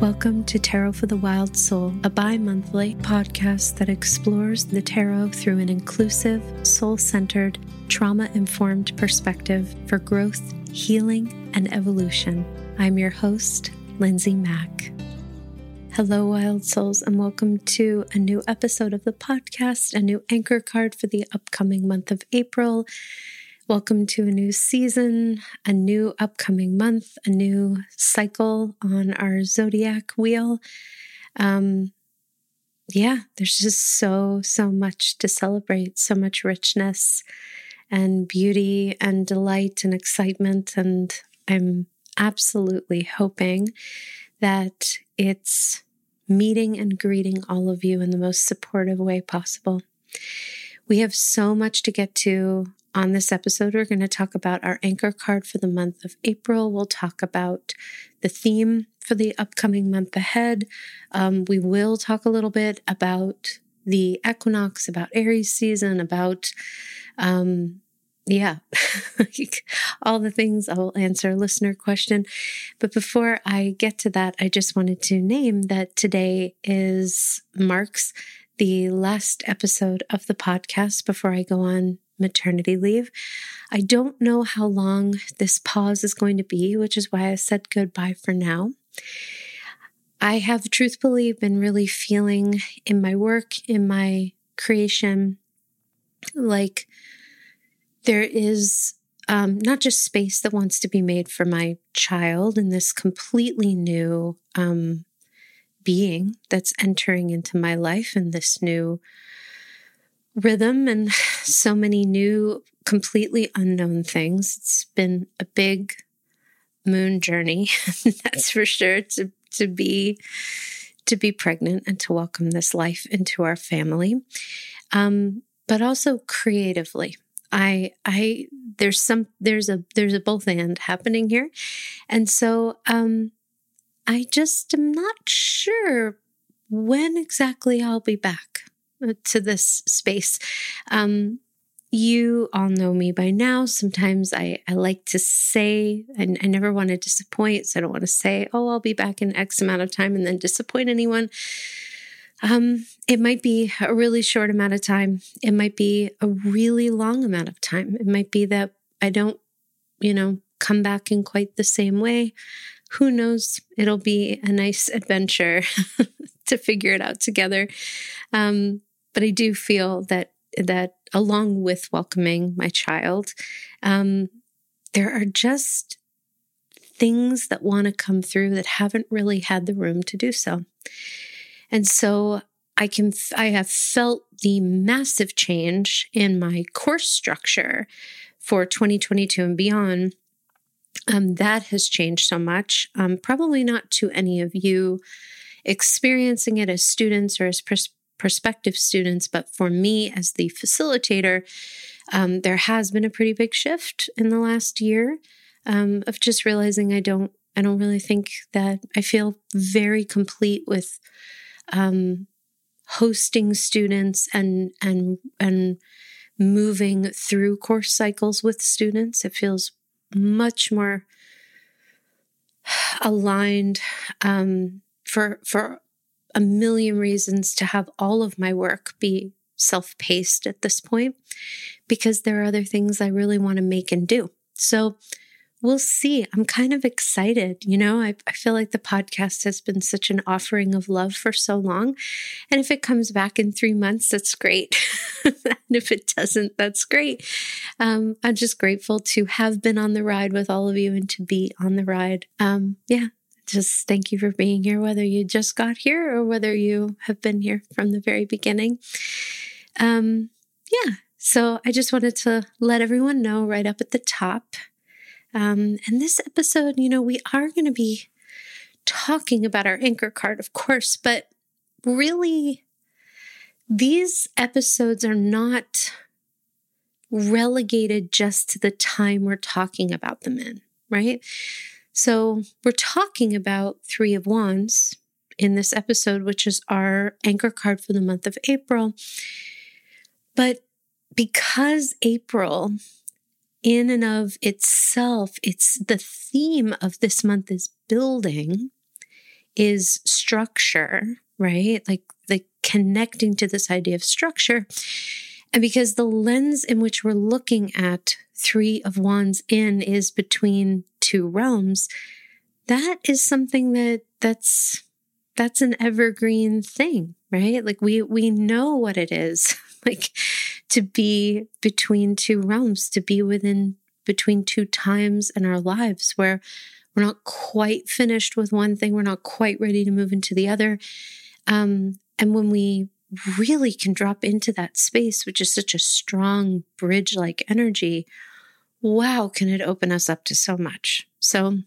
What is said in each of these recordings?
Welcome to Tarot for the Wild Soul, a bi monthly podcast that explores the tarot through an inclusive, soul centered, trauma informed perspective for growth, healing, and evolution. I'm your host, Lindsay Mack. Hello, Wild Souls, and welcome to a new episode of the podcast, a new anchor card for the upcoming month of April. Welcome to a new season, a new upcoming month, a new cycle on our zodiac wheel. Um, yeah, there's just so, so much to celebrate, so much richness and beauty and delight and excitement. And I'm absolutely hoping that it's meeting and greeting all of you in the most supportive way possible. We have so much to get to on this episode, we're going to talk about our anchor card for the month of April. We'll talk about the theme for the upcoming month ahead. Um, we will talk a little bit about the equinox, about Aries season, about, um, yeah, all the things. I will answer a listener question. But before I get to that, I just wanted to name that today is marks the last episode of the podcast before I go on maternity leave. I don't know how long this pause is going to be, which is why I said goodbye for now. I have truthfully been really feeling in my work, in my creation, like there is um, not just space that wants to be made for my child and this completely new um, being that's entering into my life and this new rhythm and so many new, completely unknown things. It's been a big moon journey, that's for sure, to, to be to be pregnant and to welcome this life into our family. Um, but also creatively. I I there's some there's a there's a both and happening here. And so um I just am not sure when exactly I'll be back to this space. Um, you all know me by now. Sometimes I, I like to say, and I never want to disappoint. So I don't want to say, oh, I'll be back in X amount of time and then disappoint anyone. Um, it might be a really short amount of time. It might be a really long amount of time. It might be that I don't, you know, come back in quite the same way. Who knows? It'll be a nice adventure to figure it out together. Um, but I do feel that that along with welcoming my child, um, there are just things that want to come through that haven't really had the room to do so. And so I can I have felt the massive change in my course structure for 2022 and beyond. Um, that has changed so much. Um, probably not to any of you experiencing it as students or as pers- prospective students, but for me as the facilitator, um, there has been a pretty big shift in the last year um, of just realizing I don't I don't really think that I feel very complete with um, hosting students and and and moving through course cycles with students. It feels much more aligned um, for for a million reasons to have all of my work be self paced at this point because there are other things I really want to make and do. So we'll see. I'm kind of excited. You know, I, I, feel like the podcast has been such an offering of love for so long. And if it comes back in three months, that's great. and if it doesn't, that's great. Um, I'm just grateful to have been on the ride with all of you and to be on the ride. Um, yeah, just thank you for being here, whether you just got here or whether you have been here from the very beginning. Um, yeah, so I just wanted to let everyone know right up at the top. Um, and this episode, you know, we are going to be talking about our anchor card, of course, but really, these episodes are not relegated just to the time we're talking about them in, right? So, we're talking about Three of Wands in this episode, which is our anchor card for the month of April. But because April, in and of itself, it's the theme of this month is building, is structure, right? Like the connecting to this idea of structure. And because the lens in which we're looking at Three of Wands in is between two realms, that is something that that's that's an evergreen thing, right? Like we we know what it is like to be between two realms, to be within between two times in our lives where we're not quite finished with one thing, we're not quite ready to move into the other. Um, and when we really can drop into that space, which is such a strong bridge like energy, wow, can it open us up to so much? So,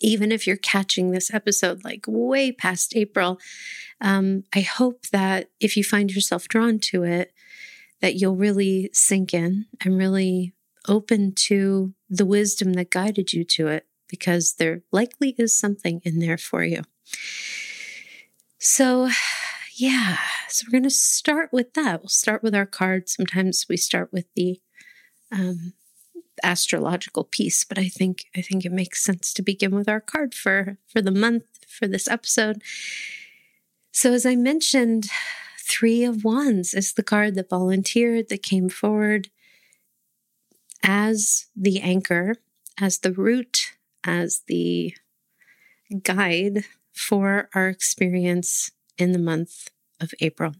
even if you're catching this episode like way past April, um, I hope that if you find yourself drawn to it, that you'll really sink in and really open to the wisdom that guided you to it, because there likely is something in there for you. So, yeah, so we're going to start with that. We'll start with our cards. Sometimes we start with the um, astrological piece, but I think I think it makes sense to begin with our card for for the month for this episode. So as I mentioned, 3 of wands is the card that volunteered that came forward as the anchor, as the root, as the guide for our experience in the month of April.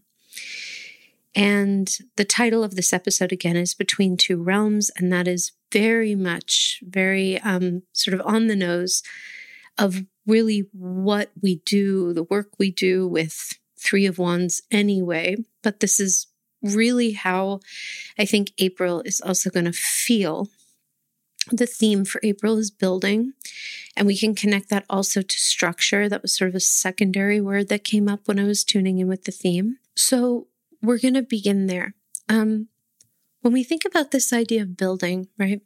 And the title of this episode again is Between Two Realms, and that is very much, very um, sort of on the nose of really what we do, the work we do with Three of Wands anyway. But this is really how I think April is also going to feel. The theme for April is building, and we can connect that also to structure. That was sort of a secondary word that came up when I was tuning in with the theme. So, we're going to begin there. Um, when we think about this idea of building, right?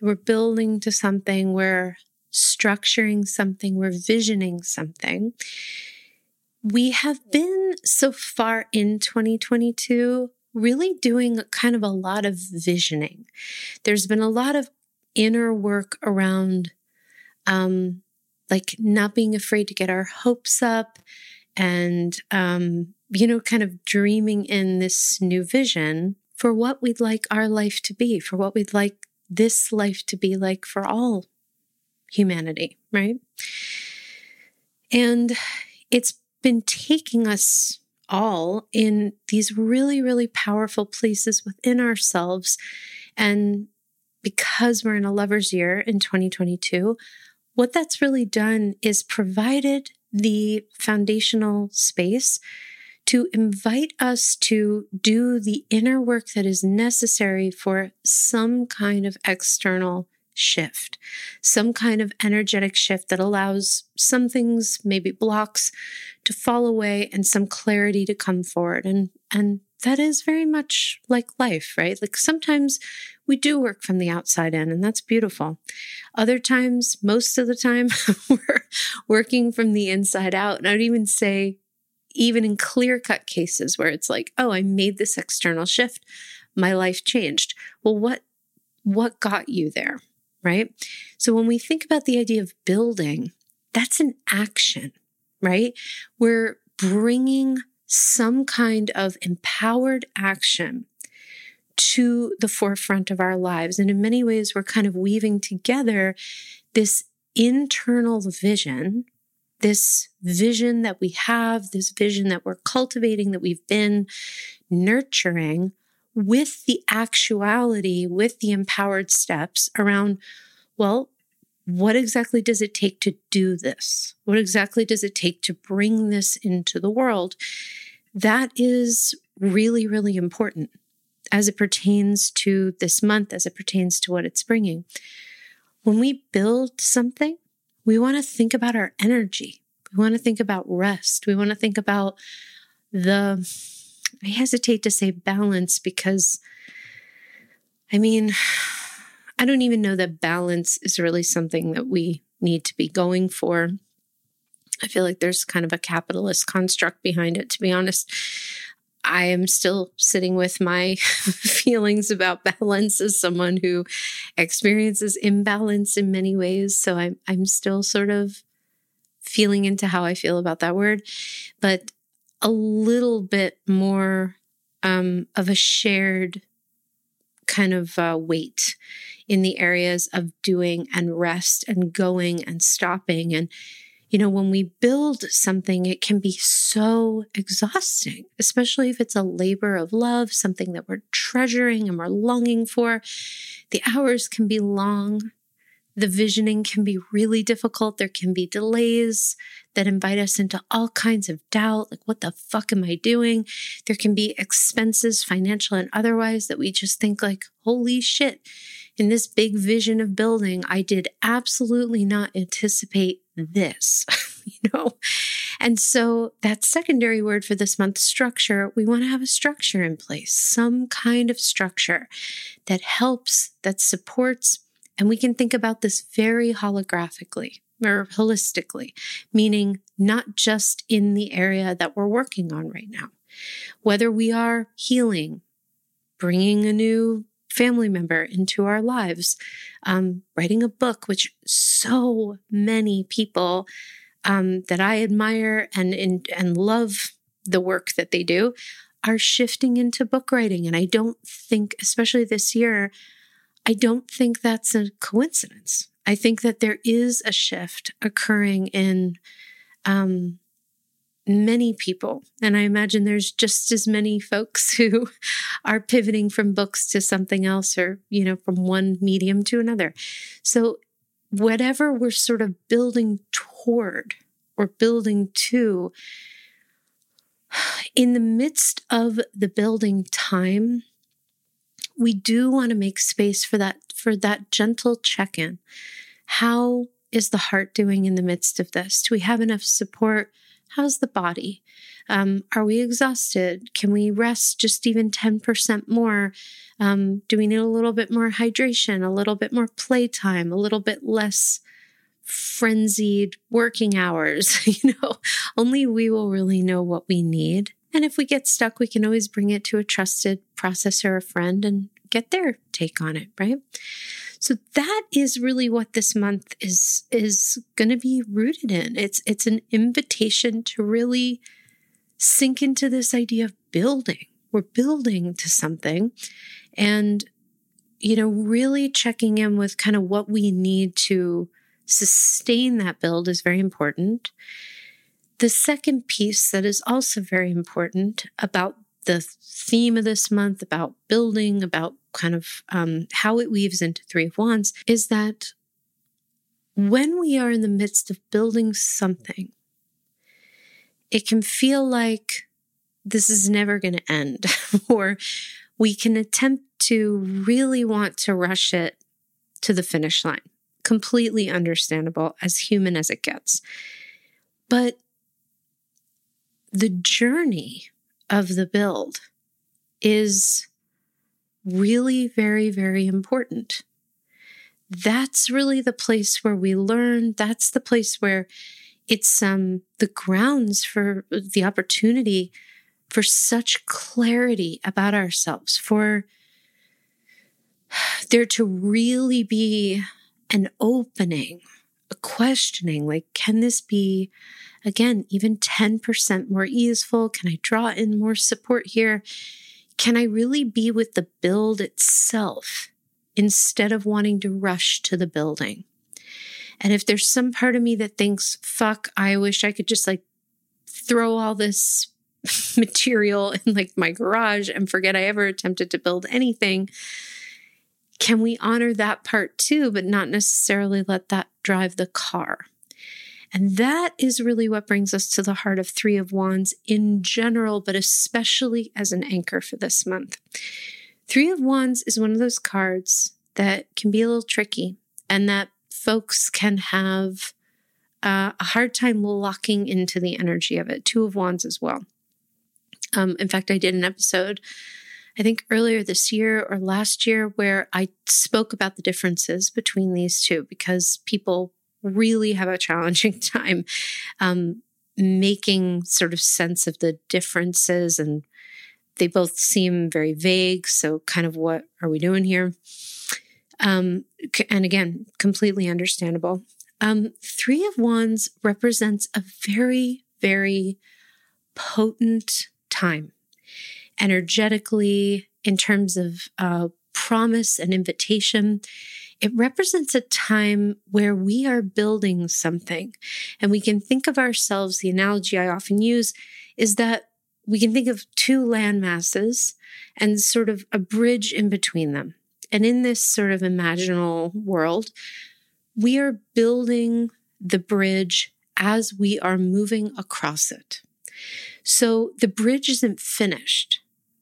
We're building to something, we're structuring something, we're visioning something. We have been so far in 2022 really doing kind of a lot of visioning. There's been a lot of inner work around um, like not being afraid to get our hopes up and um, you know, kind of dreaming in this new vision for what we'd like our life to be, for what we'd like this life to be like for all humanity, right? And it's been taking us all in these really, really powerful places within ourselves. And because we're in a lover's year in 2022, what that's really done is provided the foundational space to invite us to do the inner work that is necessary for some kind of external shift, some kind of energetic shift that allows some things, maybe blocks, to fall away and some clarity to come forward. And, and that is very much like life, right? Like sometimes we do work from the outside in, and that's beautiful. Other times, most of the time, we're working from the inside out. And I'd even say even in clear cut cases where it's like, oh, I made this external shift, my life changed. Well, what what got you there, right? So when we think about the idea of building, that's an action, right? We're bringing some kind of empowered action to the forefront of our lives. And in many ways, we're kind of weaving together this internal vision this vision that we have, this vision that we're cultivating, that we've been nurturing with the actuality, with the empowered steps around, well, what exactly does it take to do this? What exactly does it take to bring this into the world? That is really, really important as it pertains to this month, as it pertains to what it's bringing. When we build something, we want to think about our energy. We want to think about rest. We want to think about the, I hesitate to say balance because, I mean, I don't even know that balance is really something that we need to be going for. I feel like there's kind of a capitalist construct behind it, to be honest. I am still sitting with my feelings about balance as someone who experiences imbalance in many ways. So I'm I'm still sort of feeling into how I feel about that word, but a little bit more um, of a shared kind of uh, weight in the areas of doing and rest and going and stopping. And, you know, when we build something, it can be so exhausting, especially if it's a labor of love, something that we're treasuring and we're longing for. The hours can be long. The visioning can be really difficult. There can be delays that invite us into all kinds of doubt. Like, what the fuck am I doing? There can be expenses, financial and otherwise, that we just think, like, holy shit. In this big vision of building, I did absolutely not anticipate this, you know? And so that secondary word for this month, structure, we want to have a structure in place, some kind of structure that helps, that supports, and we can think about this very holographically or holistically, meaning not just in the area that we're working on right now. Whether we are healing, bringing a new family member into our lives, um, writing a book, which so many people um, that I admire and, and and love the work that they do are shifting into book writing. And I don't think, especially this year, I don't think that's a coincidence. I think that there is a shift occurring in um, many people. And I imagine there's just as many folks who are pivoting from books to something else or, you know, from one medium to another. So, whatever we're sort of building toward or building to, in the midst of the building time, we do want to make space for that for that gentle check-in. How is the heart doing in the midst of this? Do we have enough support? How's the body? Um, are we exhausted? Can we rest just even 10% more? Um, do we need a little bit more hydration, a little bit more playtime, a little bit less frenzied working hours? you know, only we will really know what we need. And if we get stuck, we can always bring it to a trusted processor or friend and get their take on it, right? So that is really what this month is is going to be rooted in. It's it's an invitation to really sink into this idea of building. We're building to something and you know really checking in with kind of what we need to sustain that build is very important. The second piece that is also very important about the theme of this month, about building, about kind of um, how it weaves into Three of Wands, is that when we are in the midst of building something, it can feel like this is never going to end, or we can attempt to really want to rush it to the finish line. Completely understandable, as human as it gets. But the journey of the build is really very, very important. That's really the place where we learn. That's the place where it's um, the grounds for the opportunity for such clarity about ourselves, for there to really be an opening, a questioning like, can this be, again, even 10% more easeful? Can I draw in more support here? Can I really be with the build itself instead of wanting to rush to the building? And if there's some part of me that thinks, fuck, I wish I could just like throw all this material in like my garage and forget I ever attempted to build anything, can we honor that part too, but not necessarily let that drive the car? And that is really what brings us to the heart of Three of Wands in general, but especially as an anchor for this month. Three of Wands is one of those cards that can be a little tricky and that folks can have uh, a hard time locking into the energy of it. Two of Wands as well. Um, in fact, I did an episode, I think earlier this year or last year, where I spoke about the differences between these two because people really have a challenging time um, making sort of sense of the differences and they both seem very vague so kind of what are we doing here? Um, and again completely understandable. Um, Three of Wands represents a very, very potent time energetically in terms of uh, promise and invitation. It represents a time where we are building something and we can think of ourselves. The analogy I often use is that we can think of two land masses and sort of a bridge in between them. And in this sort of imaginal world, we are building the bridge as we are moving across it. So the bridge isn't finished.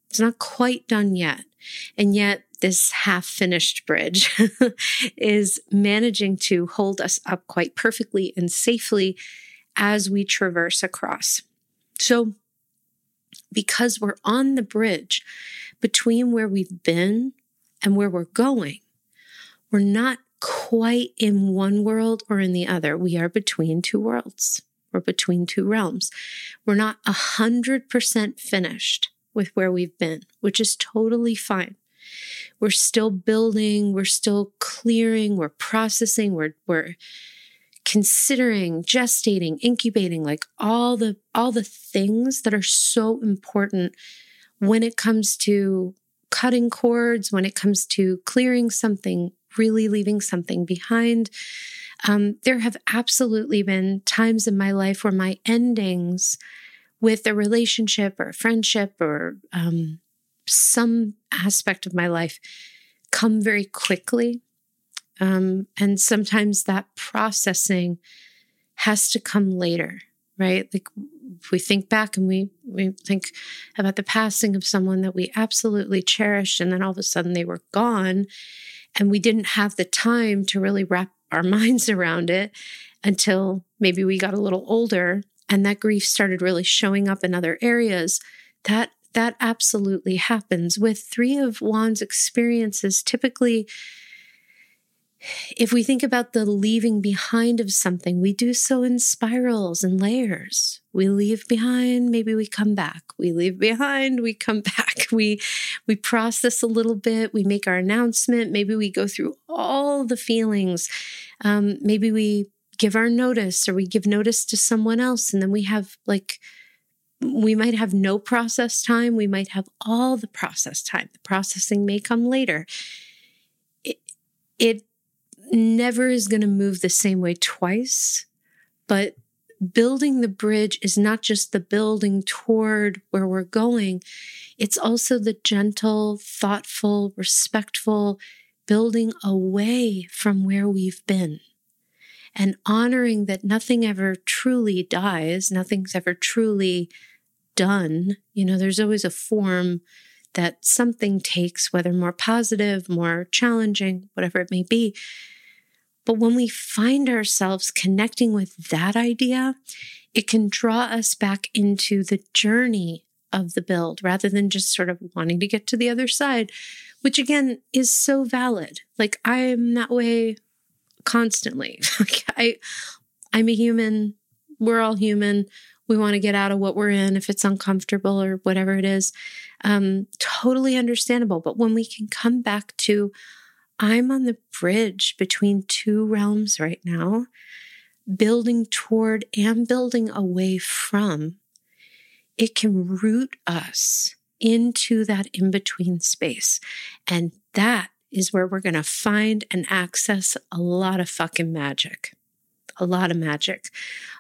It's not quite done yet. And yet this half finished bridge is managing to hold us up quite perfectly and safely as we traverse across. So because we're on the bridge between where we've been and where we're going, we're not quite in one world or in the other. We are between two worlds. We're between two realms. We're not a hundred percent finished with where we've been, which is totally fine. We're still building, we're still clearing, we're processing, we're, we're considering, gestating, incubating, like all the, all the things that are so important when it comes to cutting cords, when it comes to clearing something, really leaving something behind. Um, there have absolutely been times in my life where my endings with a relationship or a friendship or um, some aspect of my life come very quickly. Um, and sometimes that processing has to come later, right? Like if we think back and we, we think about the passing of someone that we absolutely cherished, and then all of a sudden they were gone, and we didn't have the time to really wrap our minds around it until maybe we got a little older and that grief started really showing up in other areas. That that absolutely happens with three of wands experiences typically if we think about the leaving behind of something, we do so in spirals and layers. We leave behind, maybe we come back. We leave behind, we come back. We we process a little bit. We make our announcement. Maybe we go through all the feelings. Um, maybe we give our notice, or we give notice to someone else, and then we have like we might have no process time. We might have all the process time. The processing may come later. It, it never is going to move the same way twice, but building the bridge is not just the building toward where we're going, it's also the gentle, thoughtful, respectful building away from where we've been and honoring that nothing ever truly dies, nothing's ever truly done. You know, there's always a form that something takes, whether more positive, more challenging, whatever it may be. But when we find ourselves connecting with that idea, it can draw us back into the journey of the build rather than just sort of wanting to get to the other side, which again is so valid. Like I am that way constantly. I I'm a human. We're all human. We want to get out of what we're in if it's uncomfortable or whatever it is. Um, totally understandable. But when we can come back to I'm on the bridge between two realms right now, building toward and building away from. It can root us into that in between space. And that is where we're going to find and access a lot of fucking magic. A lot of magic.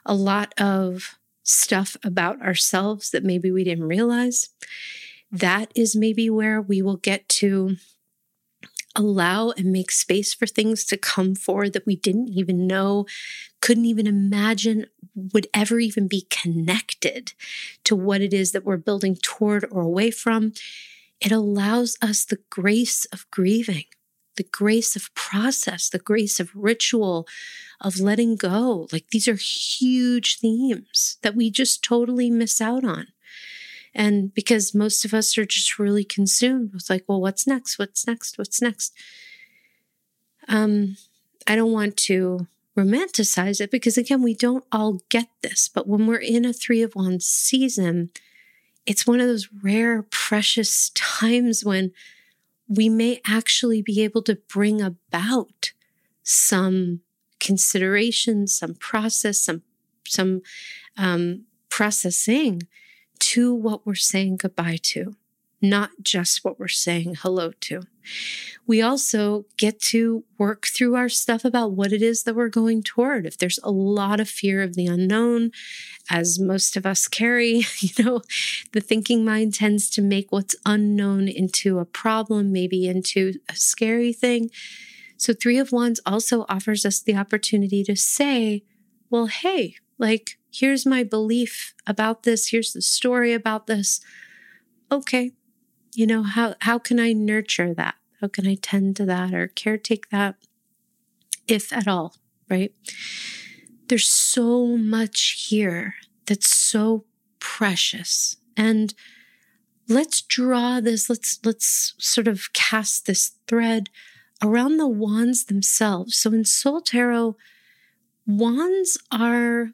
A lot of stuff about ourselves that maybe we didn't realize. That is maybe where we will get to allow and make space for things to come forward that we didn't even know, couldn't even imagine would ever even be connected to what it is that we're building toward or away from. It allows us the grace of grieving, the grace of process, the grace of ritual, of letting go. Like these are huge themes that we just totally miss out on. And because most of us are just really consumed with like, well, what's next? What's next? What's next? Um, I don't want to romanticize it because again, we don't all get this. But when we're in a three of wands season, it's one of those rare, precious times when we may actually be able to bring about some consideration, some process, some some um, processing to what we're saying goodbye to, not just what we're saying hello to. We also get to work through our stuff about what it is that we're going toward. If there's a lot of fear of the unknown, as most of us carry, you know, the thinking mind tends to make what's unknown into a problem, maybe into a scary thing. So, Three of Wands also offers us the opportunity to say, well, hey, like, here's my belief about this. Here's the story about this. Okay. You know, how, how can I nurture that? How can I tend to that or caretake that, if at all, right? There's so much here that's so precious. And let's draw this, let's, let's sort of cast this thread around the wands themselves. So in Soul Tarot, wands are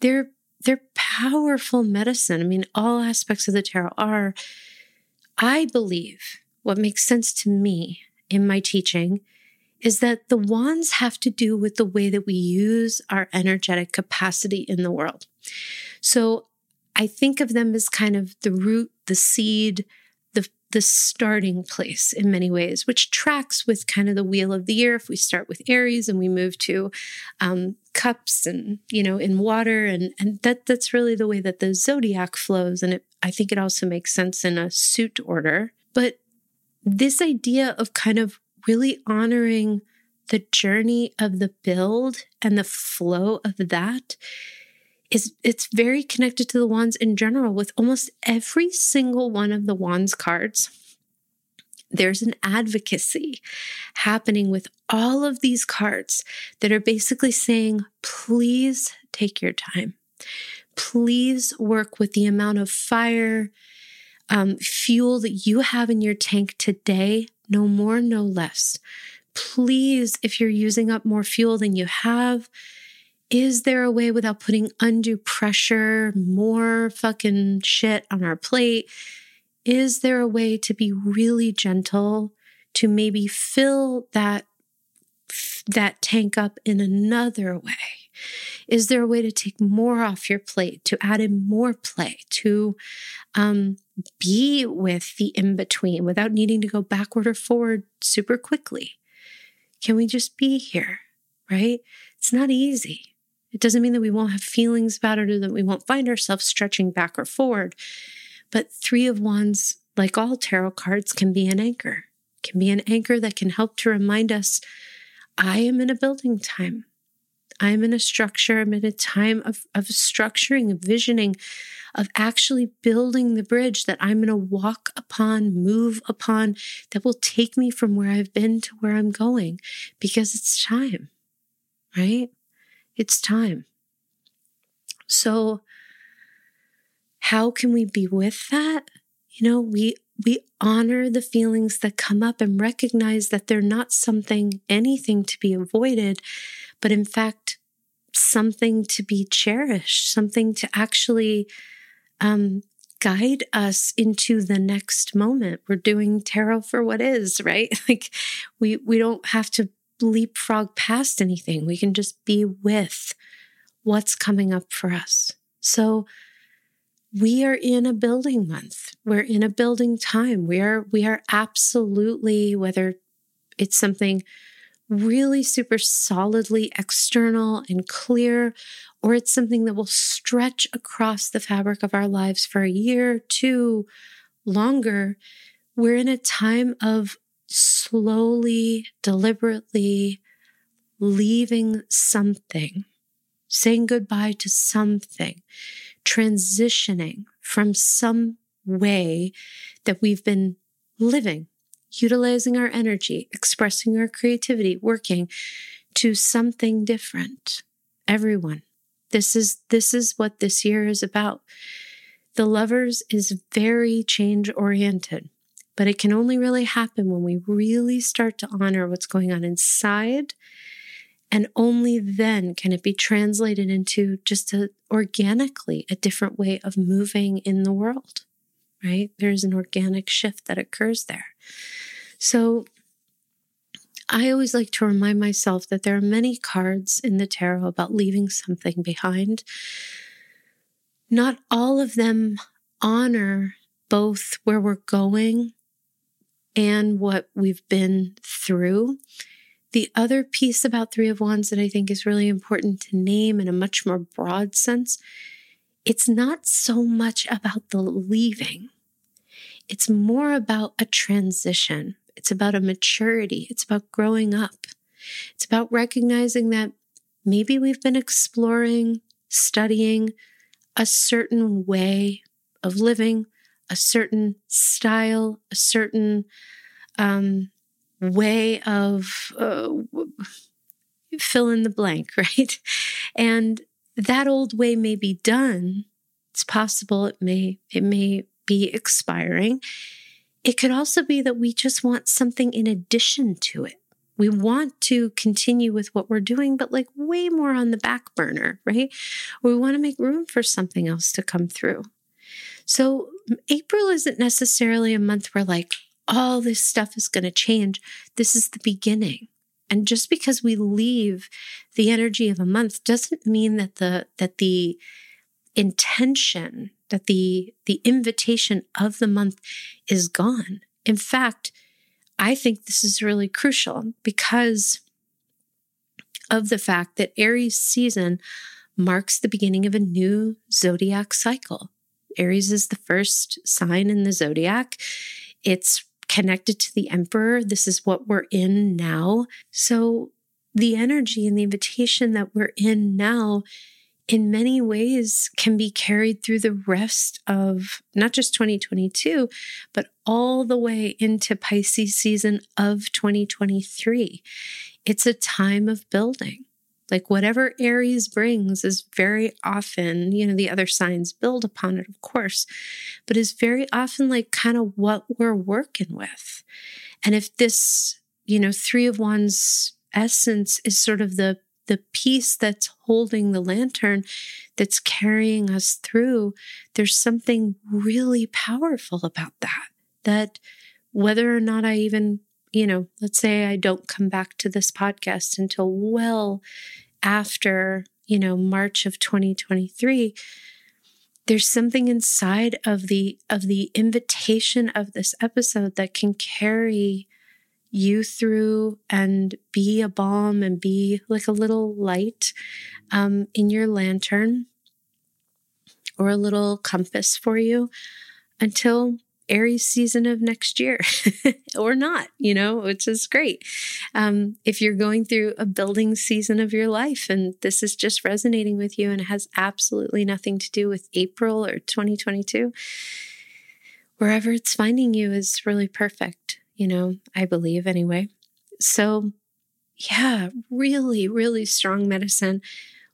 they're they're powerful medicine. I mean, all aspects of the tarot are. I believe what makes sense to me in my teaching is that the wands have to do with the way that we use our energetic capacity in the world. So I think of them as kind of the root, the seed, the the starting place in many ways, which tracks with kind of the wheel of the year. If we start with Aries and we move to um, cups and you know in water, and and that that's really the way that the zodiac flows. And it, I think it also makes sense in a suit order. But this idea of kind of really honoring the journey of the build and the flow of that is it's very connected to the wands in general with almost every single one of the wands cards there's an advocacy happening with all of these cards that are basically saying, please take your time. Please work with the amount of fire, um, fuel that you have in your tank today, no more, no less. Please, if you're using up more fuel than you have, is there a way without putting undue pressure, more fucking shit on our plate? Is there a way to be really gentle to maybe fill that that tank up in another way? Is there a way to take more off your plate, to add in more play, to um, be with the in between without needing to go backward or forward super quickly? Can we just be here? Right? It's not easy. It doesn't mean that we won't have feelings about it or that we won't find ourselves stretching back or forward. But Three of Wands, like all tarot cards, can be an anchor, can be an anchor that can help to remind us I am in a building time. I am in a structure. I'm in a time of, of structuring, of visioning, of actually building the bridge that I'm going to walk upon, move upon, that will take me from where I've been to where I'm going because it's time, right? It's time. So, how can we be with that? You know, we we honor the feelings that come up and recognize that they're not something anything to be avoided, but in fact something to be cherished, something to actually um, guide us into the next moment. We're doing tarot for what is, right? Like we we don't have to leapfrog past anything. We can just be with what's coming up for us. So we are in a building month. We're in a building time. We are we are absolutely whether it's something really super solidly external and clear or it's something that will stretch across the fabric of our lives for a year, two, longer. We're in a time of slowly, deliberately leaving something, saying goodbye to something, transitioning from some way that we've been living, utilizing our energy, expressing our creativity, working to something different. Everyone. This is this is what this year is about. The lovers is very change oriented. But it can only really happen when we really start to honor what's going on inside. And only then can it be translated into just a, organically a different way of moving in the world, right? There's an organic shift that occurs there. So I always like to remind myself that there are many cards in the tarot about leaving something behind. Not all of them honor both where we're going and what we've been through. The other piece about Three of Wands that I think is really important to name in a much more broad sense, it's not so much about the leaving. It's more about a transition. It's about a maturity. It's about growing up. It's about recognizing that maybe we've been exploring, studying a certain way of living, a certain style, a certain um, way of uh, fill in the blank, right? And that old way may be done. It's possible it may it may be expiring. It could also be that we just want something in addition to it. We want to continue with what we're doing, but like way more on the back burner, right? We want to make room for something else to come through. So, April isn't necessarily a month where like all this stuff is going to change. This is the beginning. And just because we leave the energy of a month doesn't mean that the that the intention, that the the invitation of the month is gone. In fact, I think this is really crucial because of the fact that Aries season marks the beginning of a new zodiac cycle. Aries is the first sign in the zodiac. It's connected to the emperor. This is what we're in now. So the energy and the invitation that we're in now in many ways can be carried through the rest of not just 2022, but all the way into Pisces season of 2023. It's a time of building. Like whatever Aries brings is very often, you know, the other signs build upon it, of course, but is very often like kind of what we're working with. And if this, you know, Three of Wands essence is sort of the the piece that's holding the lantern that's carrying us through there's something really powerful about that that whether or not i even you know, let's say I don't come back to this podcast until well after, you know, March of 2023, there's something inside of the of the invitation of this episode that can carry you through and be a balm and be like a little light um, in your lantern or a little compass for you until Aries season of next year or not, you know, which is great. Um, if you're going through a building season of your life and this is just resonating with you and has absolutely nothing to do with April or 2022, wherever it's finding you is really perfect, you know, I believe anyway. So, yeah, really, really strong medicine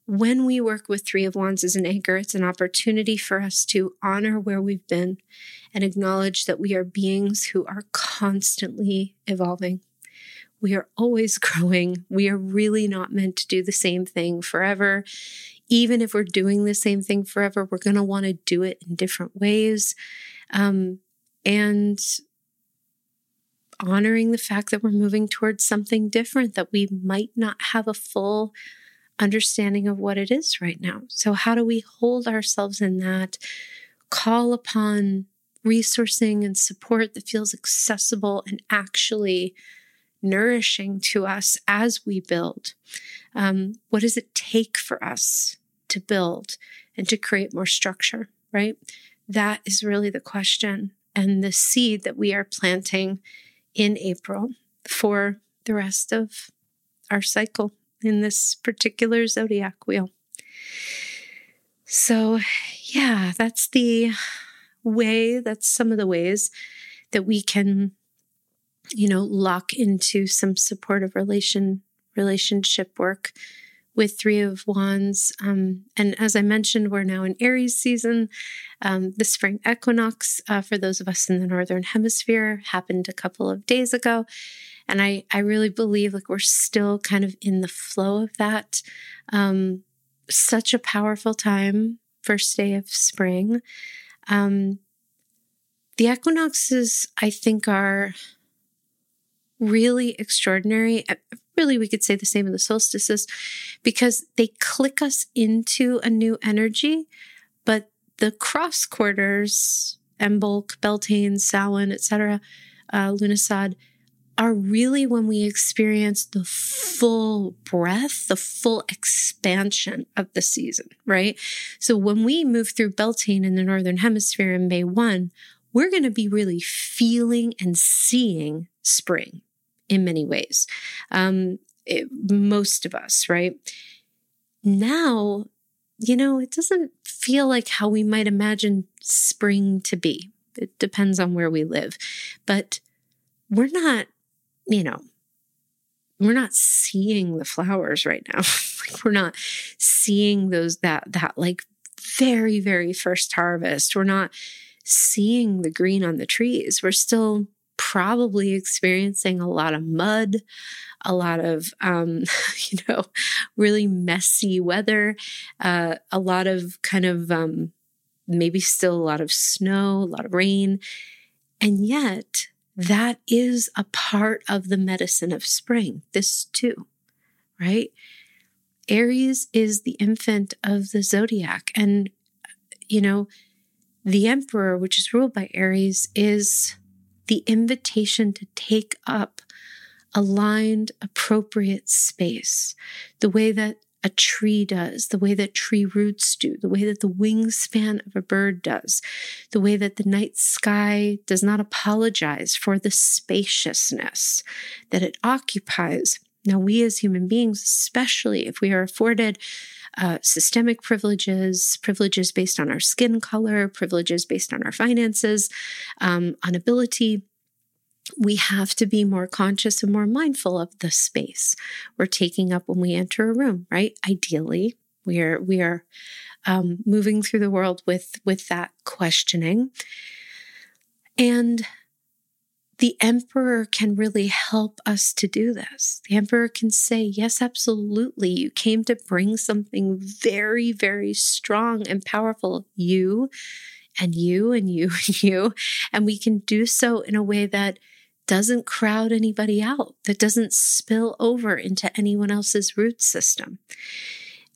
when we work with Three of Wands as an anchor, it's an opportunity for us to honor where we've been and acknowledge that we are beings who are constantly evolving. We are always growing. We are really not meant to do the same thing forever. Even if we're doing the same thing forever, we're going to want to do it in different ways. Um, and honoring the fact that we're moving towards something different, that we might not have a full understanding of what it is right now. So, how do we hold ourselves in that? Call upon resourcing and support that feels accessible and actually nourishing to us as we build. Um, what does it take for us to build and to create more structure, right? That is really the question and the seed that we are planting in April for the rest of our cycle in this particular zodiac wheel. So, yeah, that's the way, that's some of the ways that we can, you know, lock into some supportive relation relationship work with Three of Wands. Um, and as I mentioned, we're now in Aries season. Um, the spring equinox, uh, for those of us in the Northern Hemisphere, happened a couple of days ago. And I, I really believe like we're still kind of in the flow of that. Um, such a powerful time, first day of spring. Um, the equinoxes, I think, are really extraordinary. Uh, really, we could say the same in the solstices because they click us into a new energy, but the cross quarters, Imbolc, Beltane, Samhain, etc., uh, Lughnasadh, are really when we experience the full breath, the full expansion of the season, right? So when we move through Beltane in the Northern Hemisphere in May 1, we're going to be really feeling and seeing spring in many ways. Um, it, most of us, right? Now, you know, it doesn't feel like how we might imagine spring to be. It depends on where we live. But we're not, you know, we're not seeing the flowers right now. like we're not seeing those that that like very very first harvest. We're not seeing the green on the trees. We're still probably experiencing a lot of mud, a lot of, um, you know, really messy weather, uh, a lot of kind of um, maybe still a lot of snow, a lot of rain. And yet, that is a part of the medicine of spring, this too, right? Aries is the infant of the zodiac. And, you know, the emperor, which is ruled by Aries, is the invitation to take up aligned, appropriate space, the way that a tree does, the way that tree roots do, the way that the wingspan of a bird does, the way that the night sky does not apologize for the spaciousness that it occupies. Now, we as human beings, especially if we are afforded uh, systemic privileges, privileges based on our skin color, privileges based on our finances, um, on ability. We have to be more conscious and more mindful of the space we're taking up when we enter a room, right? Ideally, we are we are um, moving through the world with with that questioning, and the emperor can really help us to do this. The emperor can say, Yes, absolutely. You came to bring something very, very strong and powerful. You and you and you and you. And we can do so in a way that doesn't crowd anybody out, that doesn't spill over into anyone else's root system.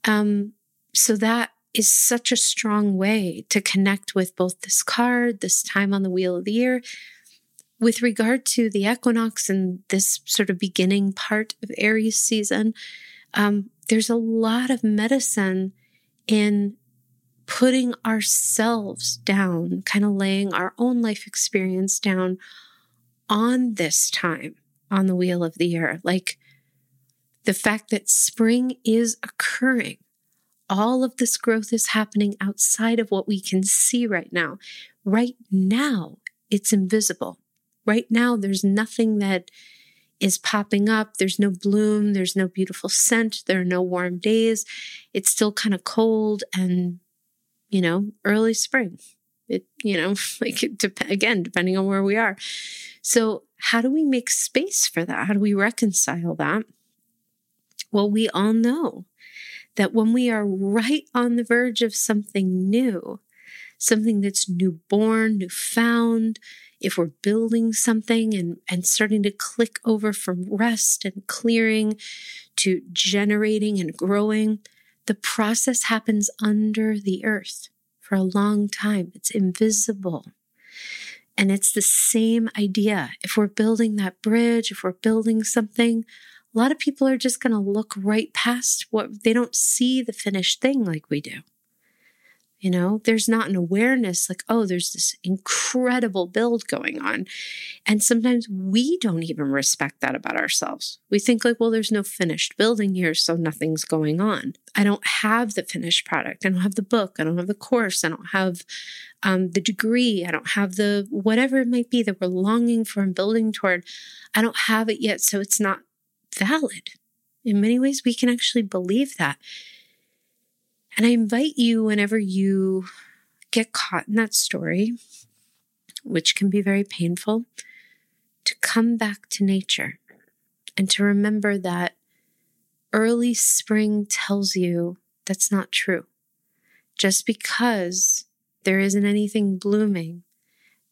Um, so that is such a strong way to connect with both this card, this time on the wheel of the year, with regard to the equinox and this sort of beginning part of Aries season, um, there's a lot of medicine in putting ourselves down, kind of laying our own life experience down on this time on the wheel of the year. Like the fact that spring is occurring. All of this growth is happening outside of what we can see right now. Right now, it's invisible. Right now, there's nothing that is popping up. There's no bloom. There's no beautiful scent. There are no warm days. It's still kind of cold and, you know, early spring. It, you know, like it dep- again, depending on where we are. So, how do we make space for that? How do we reconcile that? Well, we all know that when we are right on the verge of something new, something that's newborn, new found, if we're building something and, and starting to click over from rest and clearing to generating and growing, the process happens under the earth for a long time. It's invisible. And it's the same idea. If we're building that bridge, if we're building something, a lot of people are just going to look right past what they don't see the finished thing like we do. You know, there's not an awareness like, oh, there's this incredible build going on. And sometimes we don't even respect that about ourselves. We think, like, well, there's no finished building here, so nothing's going on. I don't have the finished product. I don't have the book. I don't have the course. I don't have um, the degree. I don't have the whatever it might be that we're longing for and building toward. I don't have it yet, so it's not valid. In many ways, we can actually believe that. And I invite you, whenever you get caught in that story, which can be very painful, to come back to nature and to remember that early spring tells you that's not true. Just because there isn't anything blooming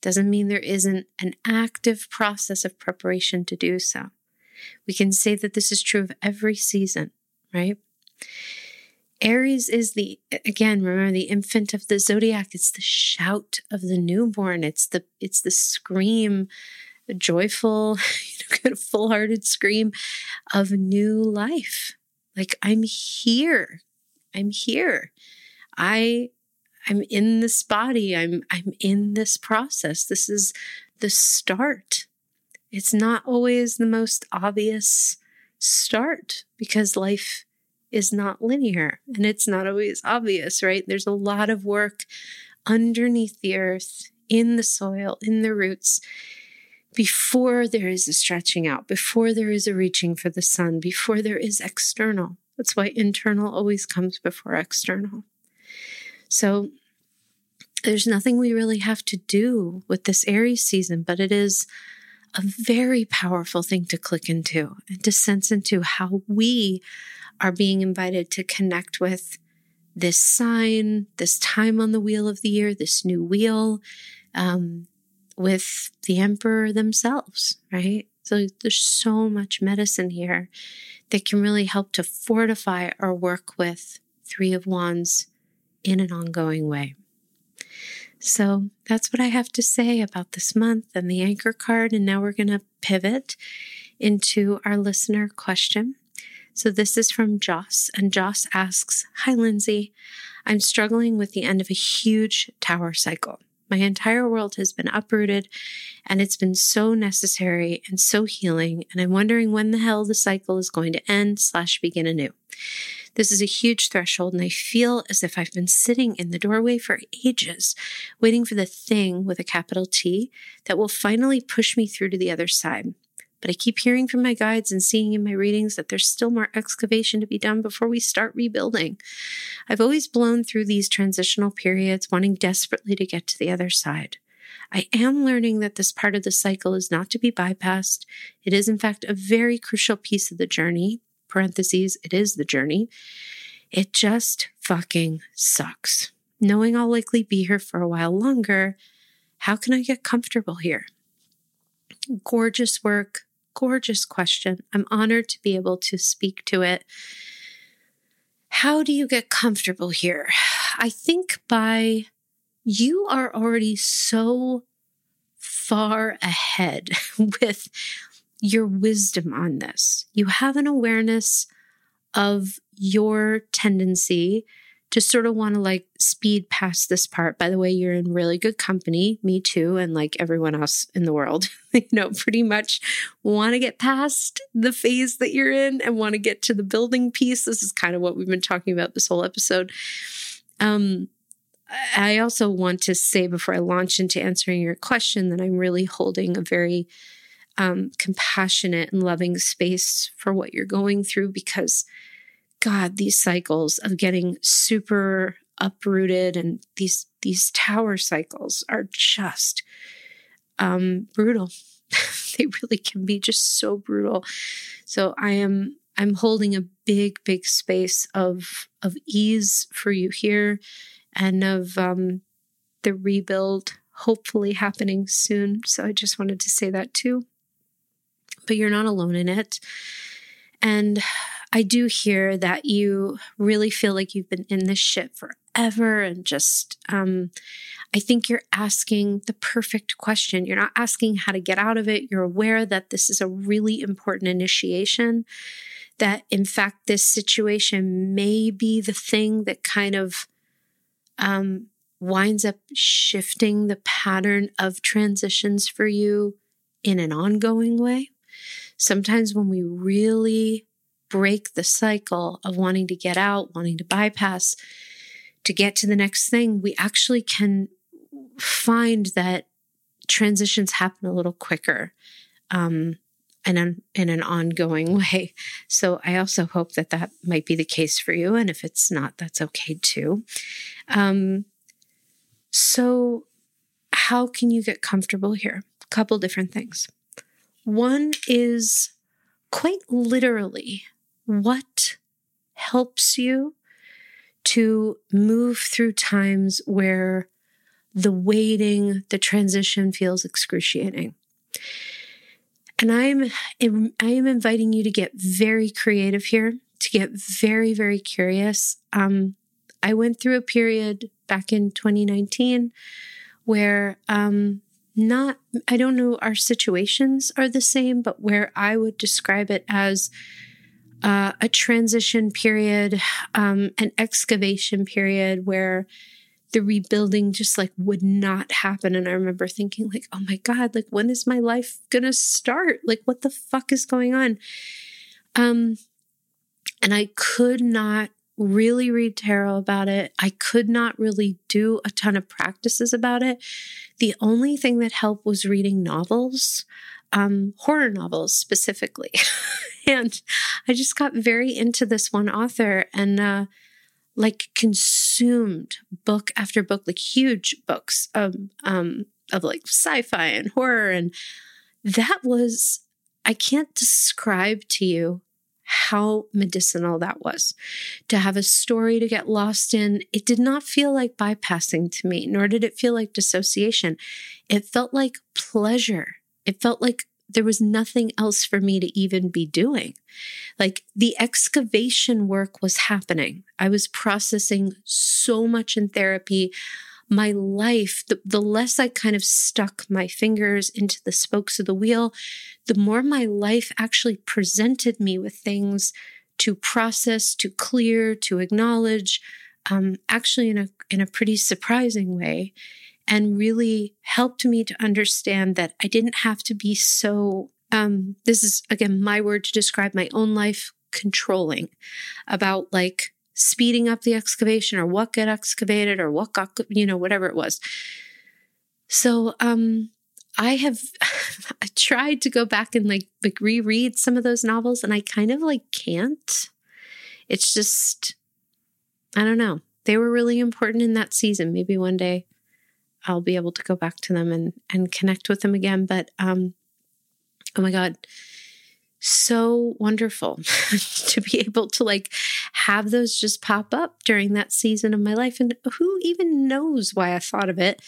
doesn't mean there isn't an active process of preparation to do so. We can say that this is true of every season, right? Aries is the again, remember the infant of the zodiac. It's the shout of the newborn. It's the it's the scream, joyful, you know, full-hearted scream of new life. Like I'm here. I'm here. I I'm in this body. I'm I'm in this process. This is the start. It's not always the most obvious start because life is not linear and it's not always obvious, right? There's a lot of work underneath the earth, in the soil, in the roots, before there is a stretching out, before there is a reaching for the sun, before there is external. That's why internal always comes before external. So there's nothing we really have to do with this Aries season, but it is a very powerful thing to click into and to sense into how we are being invited to connect with this sign, this time on the wheel of the year, this new wheel, um, with the emperor themselves, right? So there's so much medicine here that can really help to fortify our work with Three of Wands in an ongoing way. So that's what I have to say about this month and the anchor card. And now we're going to pivot into our listener question. So this is from Joss, and Joss asks Hi, Lindsay. I'm struggling with the end of a huge tower cycle. My entire world has been uprooted, and it's been so necessary and so healing. And I'm wondering when the hell the cycle is going to end slash begin anew. This is a huge threshold, and I feel as if I've been sitting in the doorway for ages, waiting for the thing with a capital T that will finally push me through to the other side. But I keep hearing from my guides and seeing in my readings that there's still more excavation to be done before we start rebuilding. I've always blown through these transitional periods, wanting desperately to get to the other side. I am learning that this part of the cycle is not to be bypassed. It is, in fact, a very crucial piece of the journey parentheses, it is the journey. It just fucking sucks. Knowing I'll likely be here for a while longer, how can I get comfortable here? Gorgeous work, gorgeous question. I'm honored to be able to speak to it. How do you get comfortable here? I think by you are already so far ahead with your wisdom on this. You have an awareness of your tendency to sort of want to like speed past this part. By the way, you're in really good company, me too, and like everyone else in the world. you know, pretty much want to get past the phase that you're in and want to get to the building piece. This is kind of what we've been talking about this whole episode. Um, I also want to say before I launch into answering your question that I'm really holding a very um, compassionate and loving space for what you're going through because god these cycles of getting super uprooted and these these tower cycles are just um, brutal. They really can be just so brutal. So i am i'm holding a big big space of of ease for you here and of um, the rebuild hopefully happening soon. So i just wanted to say that too. But you're not alone in it. And I do hear that you really feel like you've been in this shit forever and just, um, I think you're asking the perfect question. You're not asking how to get out of it. You're aware that this is a really important initiation, that in fact, this situation may be the thing that kind of um, winds up shifting the pattern of transitions for you in an ongoing way. Sometimes when we really break the cycle of wanting to get out, wanting to bypass, to get to the next thing, we actually can find that transitions happen a little quicker um, in, an, in an ongoing way. So I also hope that that might be the case for you. And if it's not, that's okay too. Um, so, how can you get comfortable here? A couple different things. One is quite literally what helps you to move through times where the waiting, the transition feels excruciating. And I'm I am inviting you to get very creative here, to get very very curious. Um, I went through a period back in 2019 where um, not I don't know our situations are the same, but where I would describe it as uh, a transition period, um, an excavation period where the rebuilding just like would not happen. And I remember thinking, like, oh my God, like when is my life gonna start? Like, what the fuck is going on? Um, and I could not really read tarot about it. I could not really do a ton of practices about it. The only thing that helped was reading novels, um, horror novels specifically. and I just got very into this one author and, uh, like consumed book after book, like huge books of um of like sci-fi and horror and that was I can't describe to you how medicinal that was to have a story to get lost in. It did not feel like bypassing to me, nor did it feel like dissociation. It felt like pleasure. It felt like there was nothing else for me to even be doing. Like the excavation work was happening. I was processing so much in therapy. My life, the, the less I kind of stuck my fingers into the spokes of the wheel, the more my life actually presented me with things to process, to clear, to acknowledge, um, actually in a in a pretty surprising way and really helped me to understand that I didn't have to be so, um, this is again my word to describe my own life, controlling about like speeding up the excavation or what got excavated or what got, you know, whatever it was. So, um, I have I tried to go back and like like reread some of those novels and I kind of like can't. It's just I don't know. They were really important in that season. Maybe one day I'll be able to go back to them and and connect with them again. But um, oh my god, so wonderful to be able to like have those just pop up during that season of my life, and who even knows why I thought of it.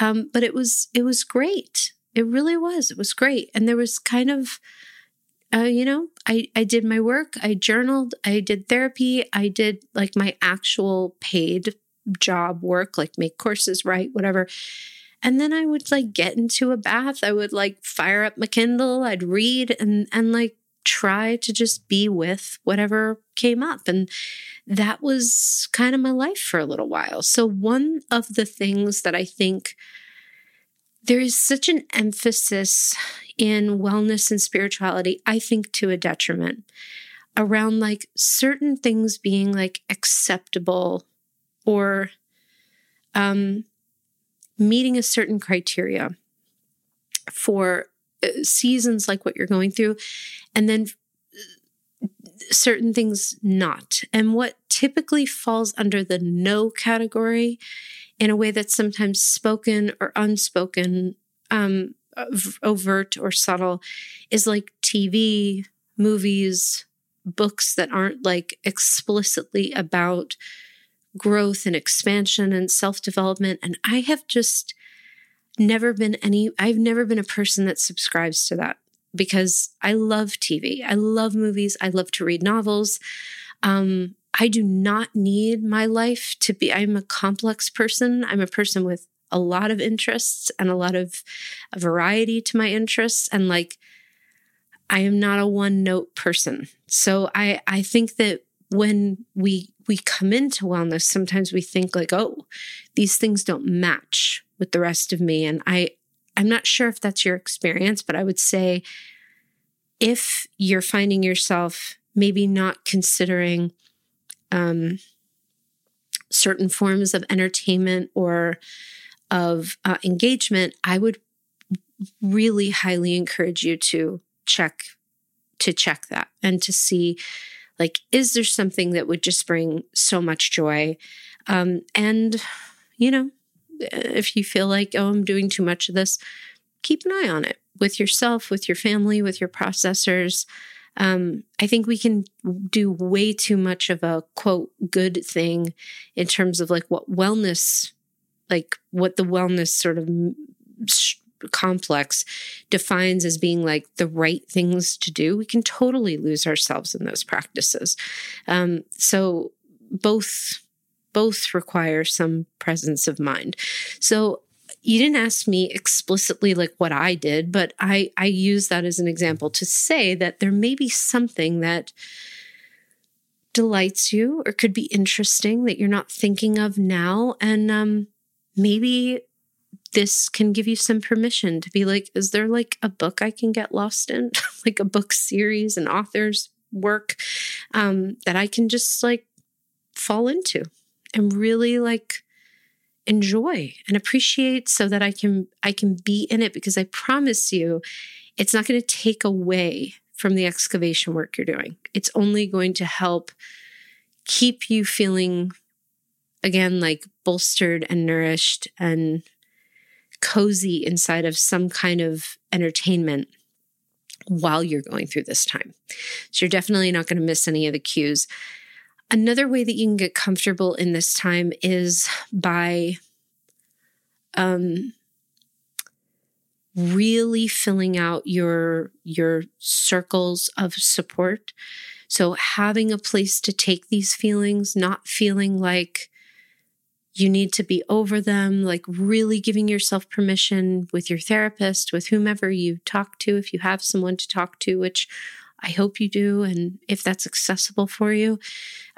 Um, but it was it was great. It really was. It was great, and there was kind of. Uh, you know, I, I did my work, I journaled, I did therapy, I did like my actual paid job work, like make courses right, whatever. And then I would like get into a bath. I would like fire up my Kindle. I'd read and and like try to just be with whatever came up. And that was kind of my life for a little while. So one of the things that I think there is such an emphasis in wellness and spirituality, I think to a detriment around like certain things being like acceptable or um, meeting a certain criteria for uh, seasons like what you're going through, and then uh, certain things not. And what typically falls under the no category in a way that's sometimes spoken or unspoken, um, overt or subtle, is like TV, movies, books that aren't like explicitly about growth and expansion and self development. And I have just never been any, I've never been a person that subscribes to that because I love TV. I love movies. I love to read novels. Um, I do not need my life to be, I'm a complex person. I'm a person with a lot of interests and a lot of a variety to my interests. And like, I am not a one note person. So I, I think that when we we come into wellness sometimes we think like oh these things don't match with the rest of me. And i i'm not sure if that's your experience but i would say if you're finding yourself maybe not considering um, certain forms of entertainment or of uh, engagement i would really highly encourage you to check to check that and to see like, is there something that would just bring so much joy? Um, and, you know, if you feel like, oh, I'm doing too much of this, keep an eye on it with yourself, with your family, with your processors. Um, I think we can do way too much of a quote good thing in terms of like what wellness like what the wellness sort of complex defines as being like the right things to do, we can totally lose ourselves in those practices. Um, so both both require some presence of mind. So you didn't ask me explicitly like what I did, but I I use that as an example to say that there may be something that delights you or could be interesting that you're not thinking of now and um maybe this can give you some permission to be like, is there like a book I can get lost in? like a book series, an author's work um, that I can just like fall into and really like enjoy and appreciate so that I can I can be in it because I promise you it's not going to take away from the excavation work you're doing. It's only going to help keep you feeling again like bolstered and nourished and cozy inside of some kind of entertainment while you're going through this time. So you're definitely not going to miss any of the cues. Another way that you can get comfortable in this time is by um, really filling out your your circles of support. So having a place to take these feelings, not feeling like you need to be over them, like really giving yourself permission with your therapist, with whomever you talk to, if you have someone to talk to, which I hope you do. And if that's accessible for you,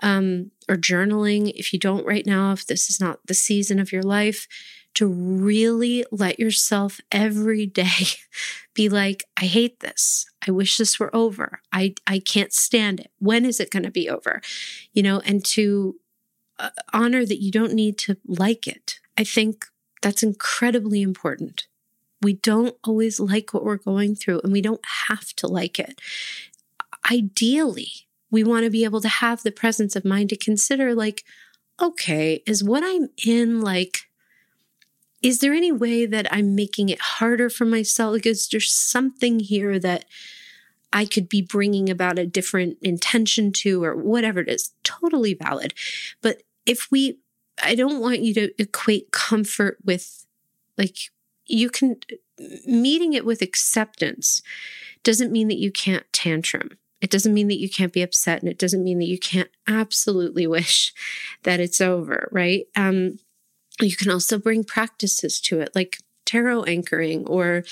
um, or journaling, if you don't right now, if this is not the season of your life, to really let yourself every day be like, I hate this. I wish this were over. I, I can't stand it. When is it going to be over? You know, and to Uh, honor that you don't need to like it. I think that's incredibly important. We don't always like what we're going through and we don't have to like it. Ideally, we want to be able to have the presence of mind to consider, like, okay, is what I'm in like, is there any way that I'm making it harder for myself? Like, is there something here that I could be bringing about a different intention to, or whatever it is? Totally valid. But if we, I don't want you to equate comfort with like, you can, meeting it with acceptance doesn't mean that you can't tantrum. It doesn't mean that you can't be upset and it doesn't mean that you can't absolutely wish that it's over, right? Um, you can also bring practices to it, like tarot anchoring or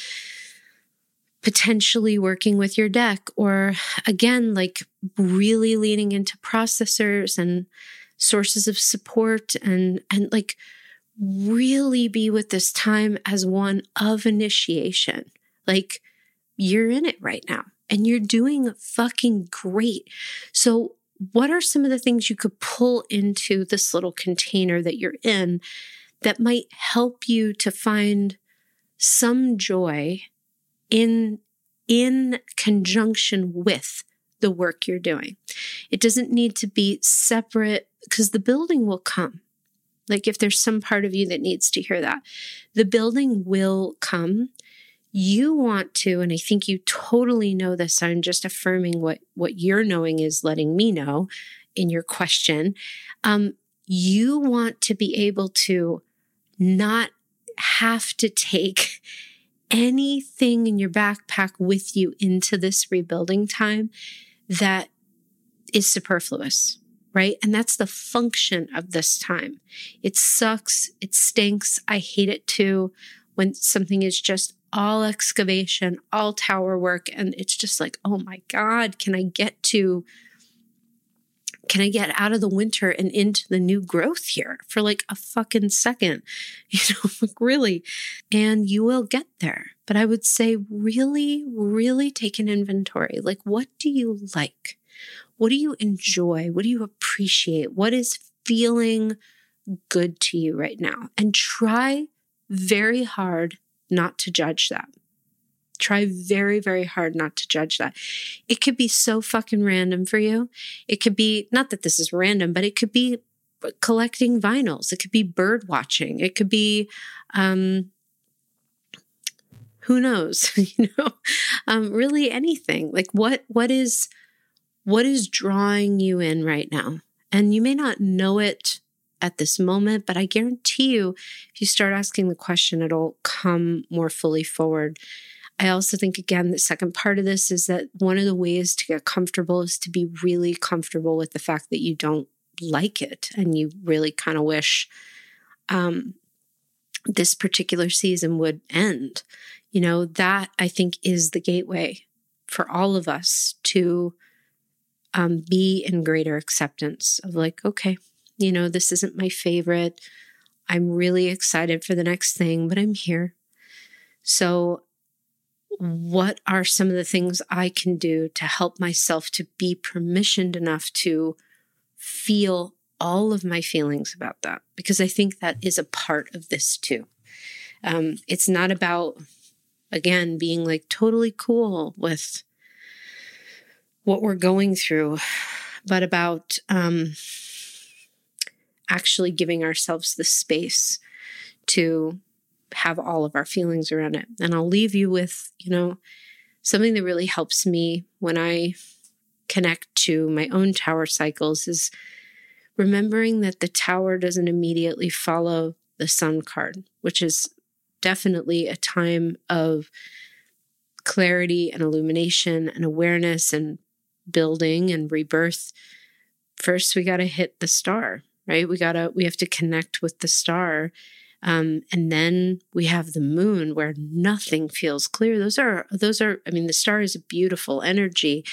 potentially working with your deck, or again, like really leaning into processors and sources of support and and like really be with this time as one of initiation. Like you're in it right now and you're doing fucking great. So what are some of the things you could pull into this little container that you're in that might help you to find some joy in in conjunction with the work you're doing. It doesn't need to be separate because the building will come. Like if there's some part of you that needs to hear that, the building will come. You want to, and I think you totally know this. I'm just affirming what what you're knowing is letting me know in your question. Um, you want to be able to not have to take anything in your backpack with you into this rebuilding time that is superfluous, right? And that's the function of this time. It sucks. It stinks. I hate it too when something is just all excavation, all tower work. And it's just like, oh my God, can I get to can I get out of the winter and into the new growth here for like a fucking second? You know, like really. And you will get there. But I would say, really, really take an inventory. Like, what do you like? What do you enjoy? What do you appreciate? What is feeling good to you right now? And try very hard not to judge that. Try very, very hard not to judge that. It could be so fucking random for you. It could be, not that this is random, but it could be collecting vinyls. It could be bird watching. It could be, um, who knows, you know, um, really anything. Like what, what is, what is drawing you in right now? And you may not know it at this moment, but I guarantee you, if you start asking the question, it'll come more fully forward. I also think, again, the second part of this is that one of the ways to get comfortable is to be really comfortable with the fact that you don't like it and you really kind of wish um, this particular season would end. You know, that I think is the gateway for all of us to um, be in greater acceptance of like, okay, you know, this isn't my favorite. I'm really excited for the next thing, but I'm here. So, what are some of the things I can do to help myself to be permissioned enough to feel all of my feelings about that? Because I think that is a part of this too. Um, it's not about, again, being like totally cool with what we're going through, but about um, actually giving ourselves the space to have all of our feelings around it. And I'll leave you with, you know, something that really helps me when I connect to my own tower cycles is remembering that the tower doesn't immediately follow the sun card, which is definitely a time of clarity and illumination and awareness and building and rebirth. First, we got to hit the star, right? We got to, we have to connect with the star um, and then we have the moon where nothing feels clear. Those are, those are, I mean, the star is a beautiful energy.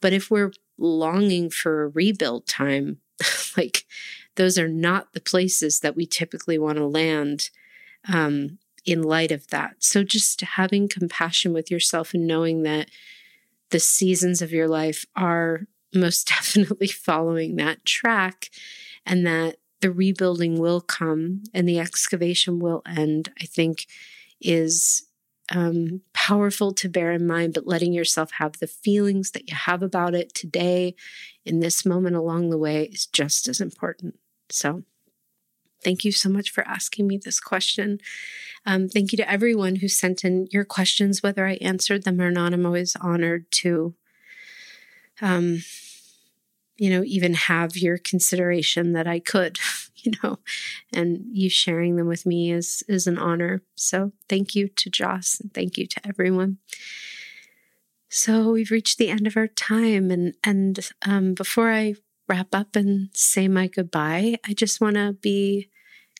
But if we're longing for a rebuild time, like those are not the places that we typically want to land um, in light of that. So just having compassion with yourself and knowing that the seasons of your life are most definitely following that track and that the rebuilding will come and the excavation will end, I think is um, powerful to bear in mind, but letting yourself have the feelings that you have about it today in this moment along the way is just as important. So, thank you so much for asking me this question. Um, thank you to everyone who sent in your questions, whether I answered them or not. I'm always honored to um, you know, even have your consideration that I could, you know, and you sharing them with me is is an honor. So thank you to Joss and thank you to everyone. So we've reached the end of our time, and and um, before I wrap up and say my goodbye, I just want to be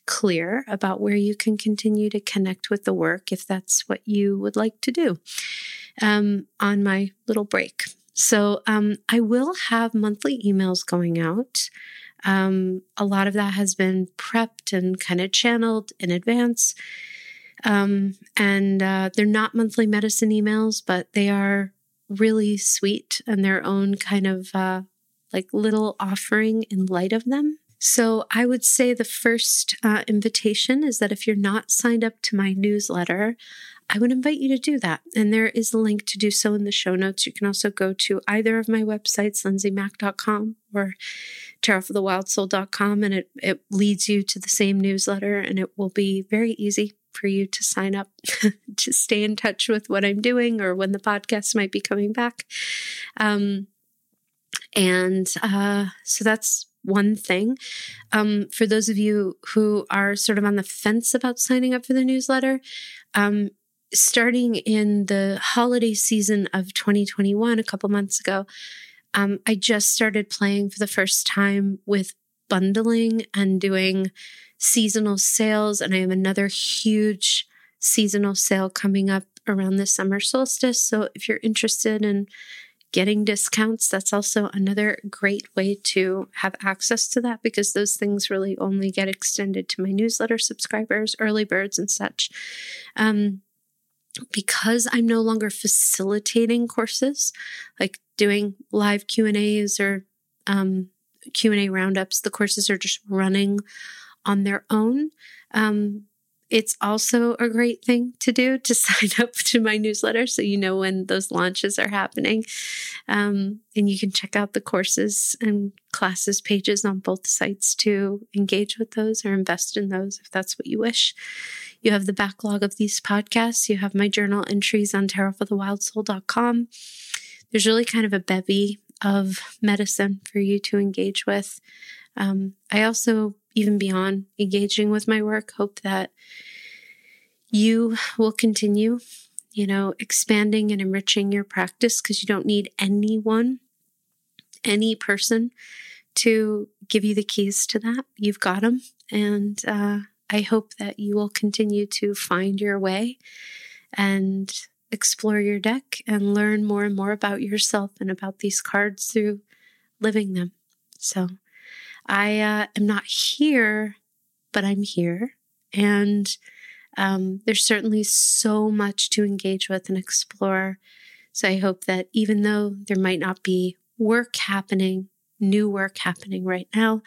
clear about where you can continue to connect with the work if that's what you would like to do um, on my little break. So um, I will have monthly emails going out. Um, a lot of that has been prepped and kind of channeled in advance. Um, and uh, they're not monthly medicine emails, but they are really sweet and their own kind of uh, like little offering in light of them. So I would say the first uh, invitation is that if you're not signed up to my newsletter, I would invite you to do that. And there is a link to do so in the show notes. You can also go to either of my websites, lindsaymack.com or tarotforthewildsoul.com, and it, it leads you to the same newsletter. And it will be very easy for you to sign up to stay in touch with what I'm doing or when the podcast might be coming back. Um, and uh, so that's one thing. Um, for those of you who are sort of on the fence about signing up for the newsletter, um, starting in the holiday season of 2021, a couple months ago, um, I just started playing for the first time with bundling and doing seasonal sales. And I have another huge seasonal sale coming up around the summer solstice. So if you're interested in getting discounts, that's also another great way to have access to that because those things really only get extended to my newsletter subscribers, early birds, and such. Um, because I'm no longer facilitating courses, like doing live Q and A's or um, Q and A roundups, the courses are just running on their own. Um, it's also a great thing to do to sign up to my newsletter so you know when those launches are happening. Um, and you can check out the courses and classes pages on both sites to engage with those or invest in those if that's what you wish. You have the backlog of these podcasts. You have my journal entries on tarotforthewildsoul.com. There's really kind of a bevy of medicine for you to engage with. Um, I also even beyond engaging with my work, hope that you will continue, you know, expanding and enriching your practice because you don't need anyone, any person to give you the keys to that. You've got them. And uh, I hope that you will continue to find your way and explore your deck and learn more and more about yourself and about these cards through living them. So I uh, am not here, but I'm here. And um, there's certainly so much to engage with and explore. So I hope that even though there might not be work happening, new work happening right now,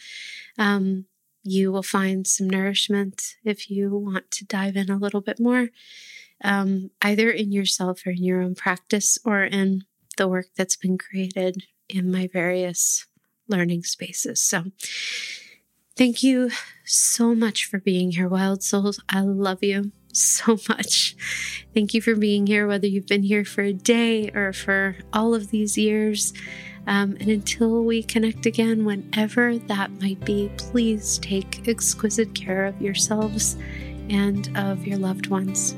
um, you will find some nourishment if you want to dive in a little bit more, um, either in yourself or in your own practice or in the work that's been created in my various learning spaces. So, thank you so much for being here, Wild Souls. I love you so much. Thank you for being here, whether you've been here for a day or for all of these years. Um, and until we connect again, whenever that might be, please take exquisite care of yourselves and of your loved ones.